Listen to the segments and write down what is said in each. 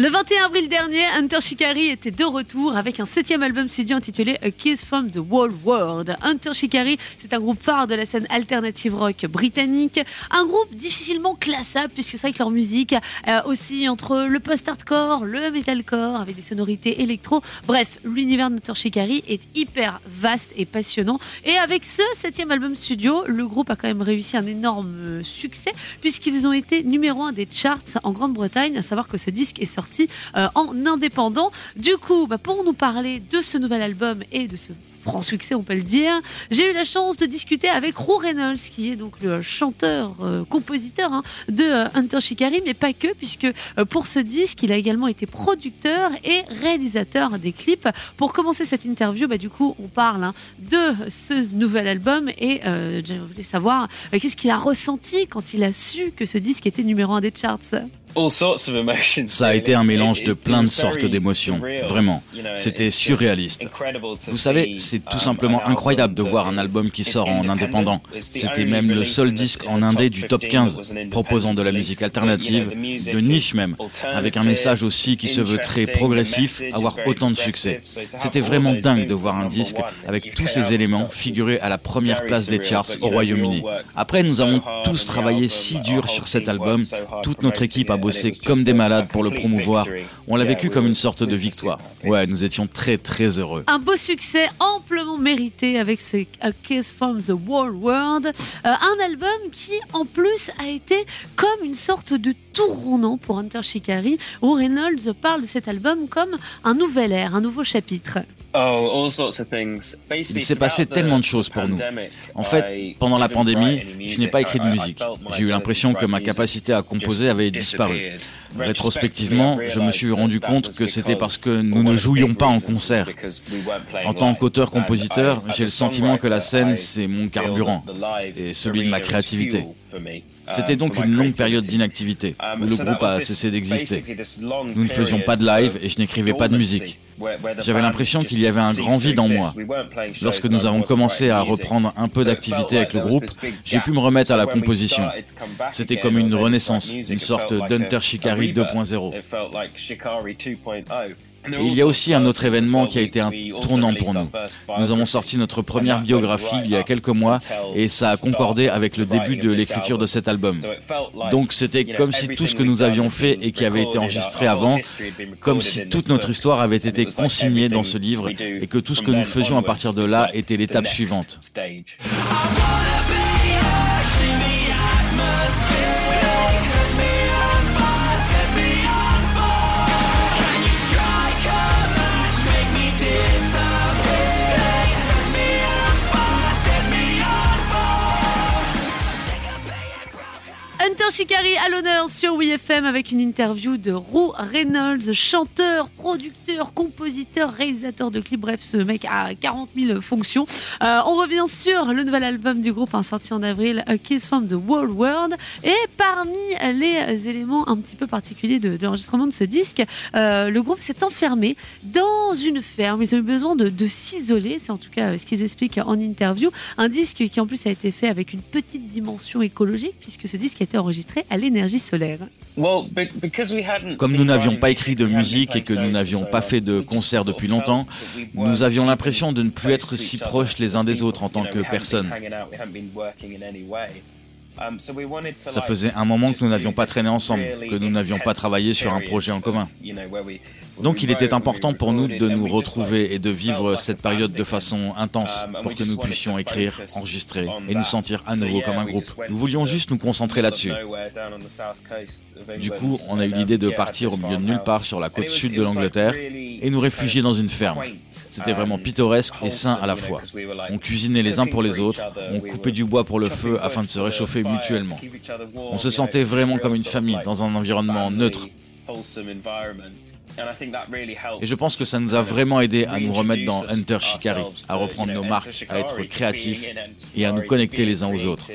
Le 21 avril dernier, Hunter Shikari était de retour avec un septième album studio intitulé A Kiss from the Whole World. Hunter Shikari, c'est un groupe phare de la scène alternative rock britannique, un groupe difficilement classable puisque c'est vrai que leur musique euh, aussi entre le post-hardcore, le metalcore avec des sonorités électro. Bref, l'univers d'Hunter Shikari est hyper vaste et passionnant. Et avec ce septième album studio, le groupe a quand même réussi un énorme succès puisqu'ils ont été numéro un des charts en Grande-Bretagne. À savoir que ce disque est sorti euh, en indépendant. Du coup, bah, pour nous parler de ce nouvel album et de ce franc succès, on peut le dire. J'ai eu la chance de discuter avec Roux Reynolds, qui est donc le chanteur, euh, compositeur hein, de euh, Hunter Shikari, mais pas que, puisque pour ce disque, il a également été producteur et réalisateur des clips. Pour commencer cette interview, bah, du coup, on parle hein, de ce nouvel album et je voulais savoir qu'est-ce qu'il a ressenti quand il a su que ce disque était numéro un des charts? Ça a été un mélange de plein de sortes d'émotions, vraiment. C'était surréaliste. Vous savez, c'est tout simplement incroyable de voir un album qui sort en indépendant. C'était même le seul disque en indé du top 15, proposant de la musique alternative, de niche même, avec un message aussi qui se veut très progressif, avoir autant de succès. C'était vraiment dingue de voir un disque avec tous ces éléments figurer à la première place des charts au Royaume-Uni. Après, nous avons tous travaillé si dur sur cet album, toute notre équipe a bossé comme des malades pour le promouvoir. On l'a vécu comme une sorte de victoire. Ouais, nous étions très très heureux. Un beau succès amplement mérité avec ce A Kiss from the World World. Euh, un album qui en plus a été comme une sorte de tournant pour Hunter Shikari où Reynolds parle de cet album comme un nouvel ère, un nouveau chapitre. Oh, Il s'est passé tellement de choses pour nous. En fait, pendant la pandémie, je n'ai pas écrit de musique. J'ai eu l'impression que ma capacité à composer avait disparu. Rétrospectivement, je me suis rendu compte que c'était parce que nous ne jouions pas en concert. En tant qu'auteur-compositeur, j'ai le sentiment que la scène, c'est mon carburant et celui de ma créativité. C'était donc une longue période d'inactivité où le groupe a cessé d'exister. Nous ne faisions pas de live et je n'écrivais pas de musique. J'avais l'impression qu'il y avait un grand vide en moi. Lorsque nous avons commencé à reprendre un peu d'activité avec le groupe, j'ai pu me remettre à la composition. C'était comme une renaissance, une sorte d'Hunter Shikari 2.0. Et il y a aussi un autre événement qui a été un tournant pour nous. Nous avons sorti notre première biographie il y a quelques mois et ça a concordé avec le début de l'écriture de cet album. Donc c'était comme si tout ce que nous avions fait et qui avait été enregistré avant, comme si toute notre histoire avait été consignée dans ce livre et que tout ce que nous faisions à partir de là était l'étape suivante. Shikari à l'honneur sur WeFM avec une interview de Roux Reynolds, chanteur, producteur, compositeur, réalisateur de clips. Bref, ce mec a 40 000 fonctions. Euh, on revient sur le nouvel album du groupe, un sorti en avril, A Kiss from the World World. Et parmi les éléments un petit peu particuliers de, l'enregistrement de ce disque, euh, le groupe s'est enfermé dans une ferme. Ils ont eu besoin de, de s'isoler, c'est en tout cas ce qu'ils expliquent en interview. Un disque qui en plus a été fait avec une petite dimension écologique, puisque ce disque a été enregistré à l'énergie solaire. Comme nous n'avions pas écrit de musique et que nous n'avions pas fait de concert depuis longtemps, nous avions l'impression de ne plus être si proches les uns des autres en tant que personnes. Um, Ça faisait un moment que nous n'avions pas traîné ensemble, que nous n'avions pas travaillé sur un projet en commun. Donc il était important pour nous de nous retrouver et de vivre cette période de façon intense um, pour que nous puissions écrire, enregistrer et nous sentir à nouveau comme un groupe. Nous voulions juste nous concentrer là-dessus. Du coup, on a eu l'idée de partir au milieu de nulle part sur la côte sud de l'Angleterre et nous réfugier dans une ferme. C'était vraiment pittoresque et sain à la fois. On cuisinait les uns pour les autres, on coupait du bois pour le feu afin de se réchauffer mutuellement. On se sentait vraiment comme une famille dans un environnement neutre. Et je pense que ça nous a vraiment aidé à nous remettre dans Hunter Shikari, à reprendre nos marques, à être créatifs et à nous connecter les uns aux autres.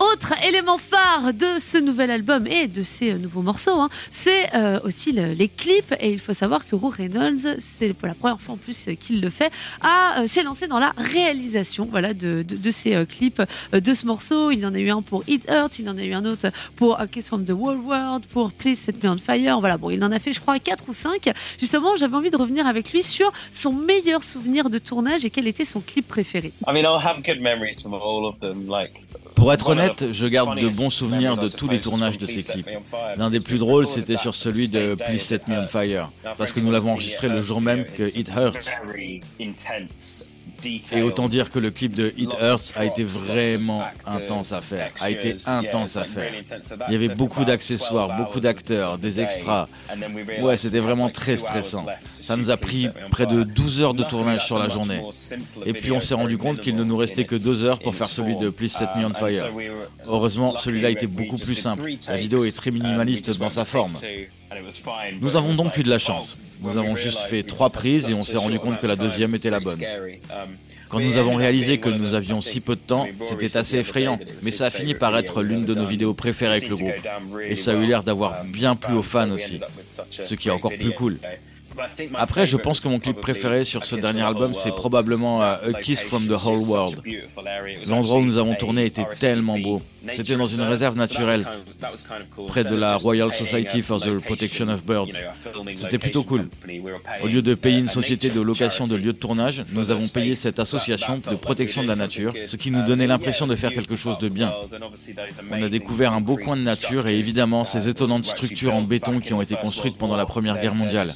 Autre élément phare de ce nouvel album et de ces euh, nouveaux morceaux, hein, c'est euh, aussi les clips. Et il faut savoir que Roux Reynolds, c'est pour la première fois en plus qu'il le fait, a s'est lancé dans la réalisation voilà, de, de, ces clips de ce morceau. Il y en a eu un pour It Hurt, il y en a eu un autre pour A Kiss from the Whole World, pour Please Set Me on Fire. Voilà, bon, il en a fait, je crois, 4 ou 5. Justement, j'avais envie de revenir avec lui sur son meilleur souvenir de tournage et quel était son clip préféré. Pour être honnête, je garde de bons souvenirs de tous les tournages de ces clips. L'un des plus drôles, c'était sur celui de Please Set Me on Fire, parce que nous l'avons enregistré le jour même que It Hurts. Et autant dire que le clip de It Hurts a été vraiment intense à faire, a été intense à faire. Il y avait beaucoup d'accessoires, beaucoup d'acteurs, des extras. Ouais, c'était vraiment très stressant. Ça nous a pris près de 12 heures de tournage sur la journée. Et puis on s'est rendu compte qu'il ne nous restait que 2 heures pour faire celui de Please Set Me on Fire. Heureusement, celui-là était beaucoup plus simple. La vidéo est très minimaliste dans sa forme. Nous avons donc eu de la chance. Nous avons juste fait trois prises et on s'est rendu compte que la deuxième était la bonne. Quand nous avons réalisé que nous avions si peu de temps, c'était assez effrayant, mais ça a fini par être l'une de nos vidéos préférées avec le groupe. Et ça a eu l'air d'avoir bien plu aux fans aussi, ce qui est encore plus cool. Après, je pense que mon clip préféré sur ce dernier album, c'est probablement euh, A Kiss from the Whole World. L'endroit où nous avons tourné était tellement beau. C'était dans une réserve naturelle, près de la Royal Society for the Protection of Birds. C'était plutôt cool. Au lieu de payer une société de location de lieux de tournage, nous avons payé cette association de protection de la nature, ce qui nous donnait l'impression de faire quelque chose de bien. On a découvert un beau coin de nature et évidemment ces étonnantes structures en béton qui ont été construites pendant la Première Guerre mondiale.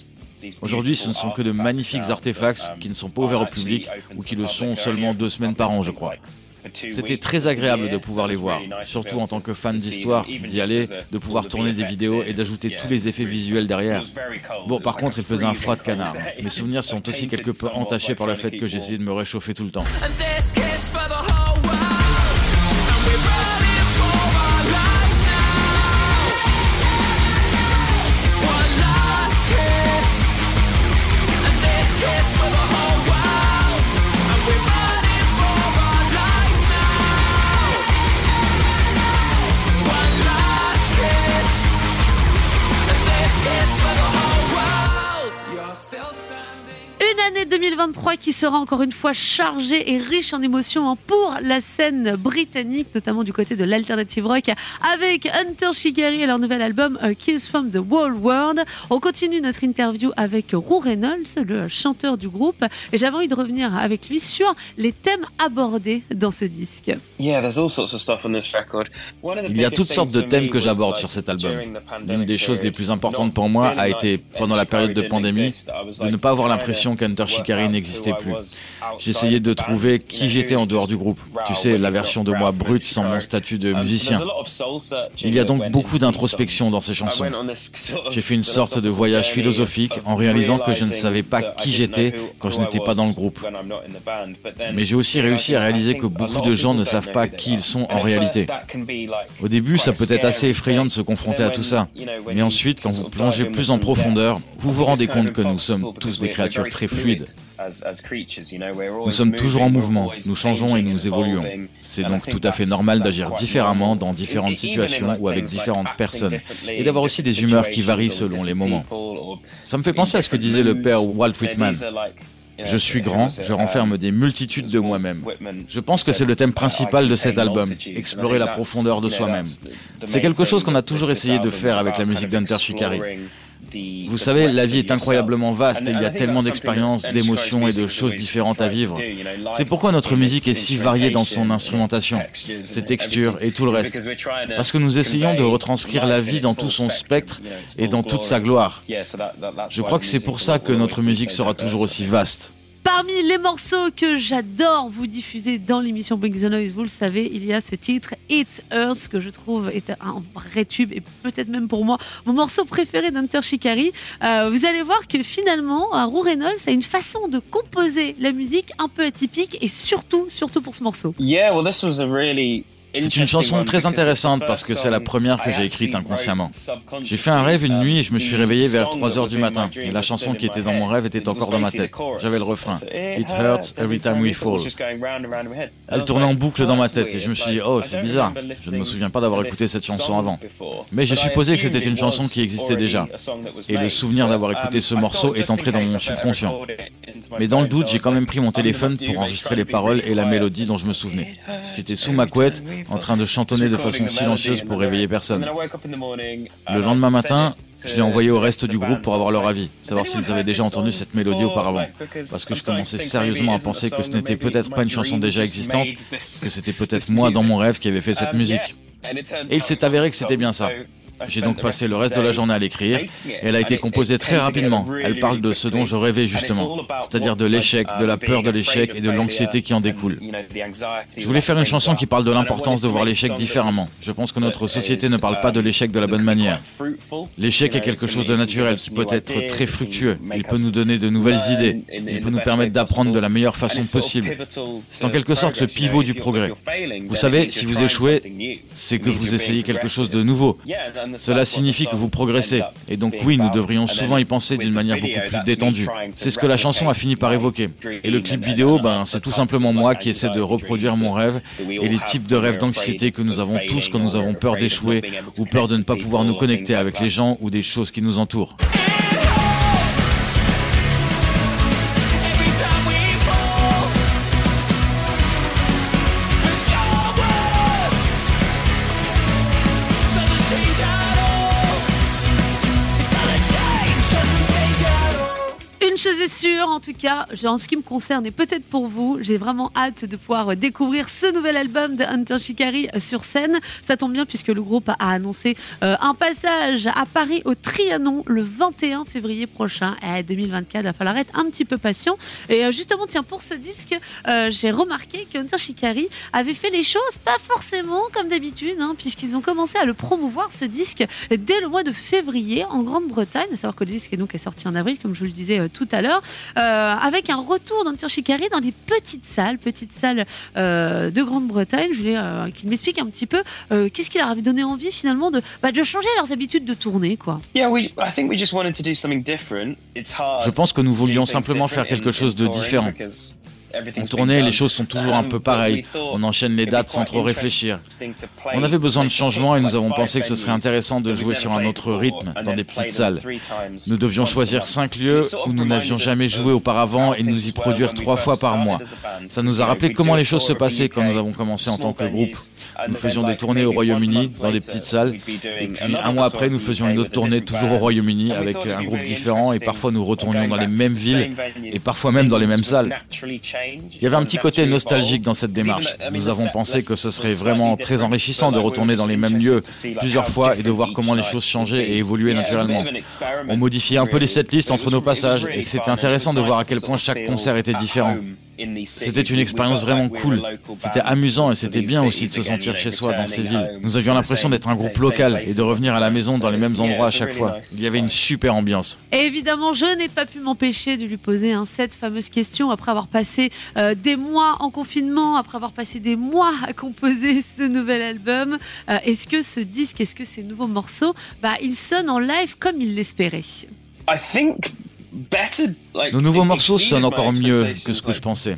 Aujourd'hui, ce ne sont que de magnifiques artefacts qui ne sont pas ouverts au public ou qui le sont seulement deux semaines par an, je crois. C'était très agréable de pouvoir les voir, surtout en tant que fan d'histoire, d'y aller, de pouvoir tourner des vidéos et d'ajouter tous les effets visuels derrière. Bon, par contre, il faisait un froid de canard. Mes souvenirs sont aussi quelque peu entachés par le fait que j'essayais de me réchauffer tout le temps. Sera encore une fois chargée et riche en émotions hein, pour la scène britannique, notamment du côté de l'alternative rock, avec Hunter Shigeri et leur nouvel album Kiss from the Whole World. On continue notre interview avec Roux Reynolds, le chanteur du groupe, et j'avais envie de revenir avec lui sur les thèmes abordés dans ce disque. Il y a toutes sortes de thèmes que j'aborde sur cet album. L'une des choses les plus importantes pour moi a été, pendant la période de pandémie, de ne pas avoir l'impression qu'Hunter Shikari n'existait plus. J'essayais de trouver qui j'étais en dehors du groupe. Tu sais, la version de moi brute sans mon statut de musicien. Il y a donc beaucoup d'introspection dans ces chansons. J'ai fait une sorte de voyage philosophique en réalisant que je ne savais pas qui j'étais quand je n'étais pas dans le groupe. Mais j'ai aussi réussi à réaliser que beaucoup de gens ne savent pas qui ils sont en réalité. Au début, ça peut être assez effrayant de se confronter à tout ça. Mais ensuite, quand vous plongez plus en profondeur, vous vous rendez compte que nous sommes tous des créatures très fluides nous sommes toujours en mouvement, nous changeons et nous évoluons. C'est donc tout à fait normal d'agir différemment dans différentes situations ou avec différentes personnes, et d'avoir aussi des humeurs qui varient selon les moments. Ça me fait penser à ce que disait le père Walt Whitman. Je suis grand, je renferme des multitudes de moi-même. Je pense que c'est le thème principal de cet album, explorer la profondeur de soi-même. C'est quelque chose qu'on a toujours essayé de faire avec la musique d'Hunter Shikari. Vous savez, la vie est incroyablement vaste et il y a tellement d'expériences, d'émotions et de choses différentes à vivre. C'est pourquoi notre musique est si variée dans son instrumentation, ses textures et tout le reste. Parce que nous essayons de retranscrire la vie dans tout son spectre et dans toute sa gloire. Je crois que c'est pour ça que notre musique sera toujours aussi vaste. Parmi les morceaux que j'adore vous diffuser dans l'émission Bring the Noise, vous le savez, il y a ce titre It's Earth que je trouve est un vrai tube et peut-être même pour moi mon morceau préféré d'Hunter Shikari. Euh, vous allez voir que finalement, Roux Reynolds a une façon de composer la musique un peu atypique et surtout, surtout pour ce morceau. Yeah, well, this was a really C'est une chanson très intéressante parce que c'est la première que j'ai écrite inconsciemment. J'ai fait un rêve une nuit et je me suis réveillé vers 3 heures du matin. Et la chanson qui était dans mon rêve était encore dans ma tête. J'avais le refrain. It hurts every time we fall. Elle tournait en boucle dans ma tête et je me suis dit, oh, c'est bizarre. Je ne me souviens pas d'avoir écouté cette chanson avant. Mais j'ai supposé que c'était une chanson qui existait déjà. Et le souvenir d'avoir écouté ce morceau est entré dans mon subconscient. Mais dans le doute, j'ai quand même pris mon téléphone pour enregistrer les paroles et la mélodie dont je me souvenais. J'étais sous ma couette, en train de chantonner de façon silencieuse pour réveiller personne. Le lendemain matin, je l'ai envoyé au reste du groupe pour avoir leur avis, savoir s'ils avaient déjà entendu cette mélodie auparavant. Parce que je commençais sérieusement à penser que ce n'était peut-être pas une chanson déjà existante, que c'était peut-être moi dans mon rêve qui avait fait cette musique. Et il s'est avéré que c'était bien ça. J'ai donc passé le reste de la journée à l'écrire. Elle a été composée très rapidement. Elle parle de ce dont je rêvais justement, c'est-à-dire de l'échec, de la peur de l'échec et de l'anxiété qui en découle. Je voulais faire une chanson qui parle de l'importance de voir l'échec différemment. Je pense que notre société ne parle pas de l'échec de la bonne manière. L'échec est quelque chose de naturel qui peut être très fructueux. Il peut nous donner de nouvelles idées. Il peut nous permettre d'apprendre de la meilleure façon possible. C'est en quelque sorte le pivot du progrès. Vous savez, si vous échouez, c'est que vous essayez quelque chose de nouveau. Cela signifie que vous progressez. Et donc oui, nous devrions souvent y penser d'une manière beaucoup plus détendue. C'est ce que la chanson a fini par évoquer. Et le clip vidéo, ben, c'est tout simplement moi qui essaie de reproduire mon rêve et les types de rêves d'anxiété que nous avons tous quand nous avons peur d'échouer ou peur de ne pas pouvoir nous connecter avec les gens ou des choses qui nous entourent. Chose est sûre, en tout cas, en ce qui me concerne et peut-être pour vous, j'ai vraiment hâte de pouvoir découvrir ce nouvel album de Hunter Shikari sur scène. Ça tombe bien puisque le groupe a annoncé euh, un passage à Paris au Trianon le 21 février prochain. Et 2024, il va falloir être un petit peu patient. Et euh, justement, tiens, pour ce disque, euh, j'ai remarqué que Hunter Shikari avait fait les choses pas forcément comme d'habitude, hein, puisqu'ils ont commencé à le promouvoir ce disque dès le mois de février en Grande-Bretagne. À savoir que le disque est sorti en avril, comme je le disais tout à l'heure, euh, avec un retour d'Antur Shikari dans des petites salles, petites salles euh, de Grande-Bretagne. Je voulais euh, qu'il m'explique un petit peu qu'est-ce qui leur avait donné envie finalement de, bah, de changer leurs habitudes de tournée, quoi. Je pense que nous voulions simplement faire quelque chose de différent. En tournée, les choses sont toujours un peu pareilles. On enchaîne les dates sans trop réfléchir. On avait besoin de changement et nous avons pensé que ce serait intéressant de jouer sur un autre rythme, dans des petites salles. Nous devions choisir cinq lieux où nous n'avions jamais joué auparavant et nous y produire trois fois par mois. Ça nous a rappelé comment les choses se passaient quand nous avons commencé en tant que groupe. Nous faisions des tournées au Royaume-Uni, dans des petites salles. Et puis un mois après, nous faisions une autre tournée, toujours au Royaume-Uni, avec un groupe différent. Et parfois, nous retournions dans les mêmes villes et parfois même dans les mêmes salles. Il y avait un petit côté nostalgique dans cette démarche. Nous avons pensé que ce serait vraiment très enrichissant de retourner dans les mêmes lieux plusieurs fois et de voir comment les choses changeaient et évoluaient naturellement. On modifiait un peu les setlists entre nos passages et c'était intéressant de voir à quel point chaque concert était différent. C'était une expérience vraiment cool. C'était amusant et c'était bien aussi de se sentir chez soi dans ces villes. Nous avions l'impression d'être un groupe local et de revenir à la maison dans les mêmes endroits à chaque fois. Il y avait une super ambiance. Et évidemment, je n'ai pas pu m'empêcher de lui poser cette fameuse question après avoir passé euh, des mois en confinement, après avoir passé des mois à composer ce nouvel album. Euh, est-ce que ce disque, est-ce que ces nouveaux morceaux, bah, ils sonnent en live comme il l'espérait nos nouveaux morceaux sonnent encore mieux que ce que je pensais.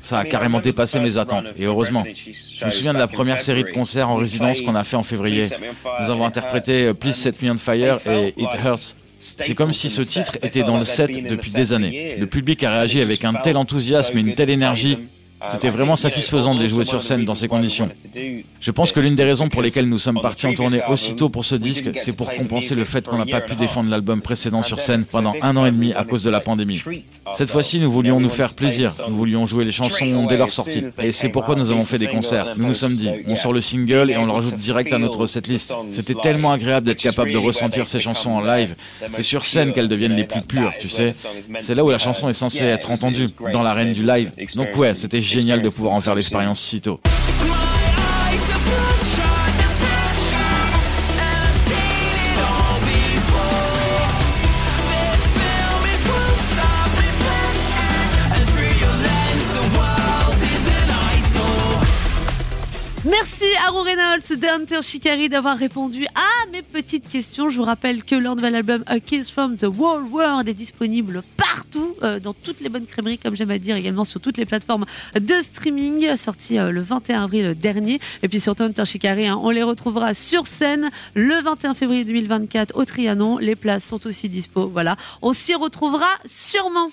Ça a carrément dépassé mes attentes, et heureusement. Je me souviens de la première série de concerts en résidence qu'on a fait en février. Nous avons interprété Please Set Me on Fire et It Hurts. C'est comme si ce titre était dans le set depuis des années. Le public a réagi avec un tel enthousiasme et une telle énergie c'était vraiment satisfaisant de les jouer sur scène dans ces conditions. Je pense que l'une des raisons pour lesquelles nous sommes partis en tournée aussitôt pour ce disque, c'est pour compenser le fait qu'on n'a pas pu défendre l'album précédent sur scène pendant un an et demi à cause de la pandémie. Cette fois-ci, nous voulions nous faire plaisir, nous voulions jouer les chansons dès leur sortie. Et c'est pourquoi nous avons fait des concerts. Nous nous sommes dit, on sort le single et on le rajoute direct à notre setlist. C'était tellement agréable d'être capable de ressentir ces chansons en live. C'est sur scène qu'elles deviennent les plus pures, tu sais. C'est là où la chanson est censée être entendue, dans l'arène du live. Donc ouais, c'était génial de pouvoir en faire l'expérience si tôt. Merci à Ro Reynolds de Hunter Shikari d'avoir répondu à mes petites questions. Je vous rappelle que leur nouvel album A Kiss from the Whole World est disponible partout, euh, dans toutes les bonnes crèmeries, comme j'aime à dire, également sur toutes les plateformes de streaming, sorti euh, le 21 avril dernier. Et puis surtout Hunter Shikari, hein, on les retrouvera sur scène le 21 février 2024 au Trianon. Les places sont aussi dispo. Voilà, on s'y retrouvera sûrement.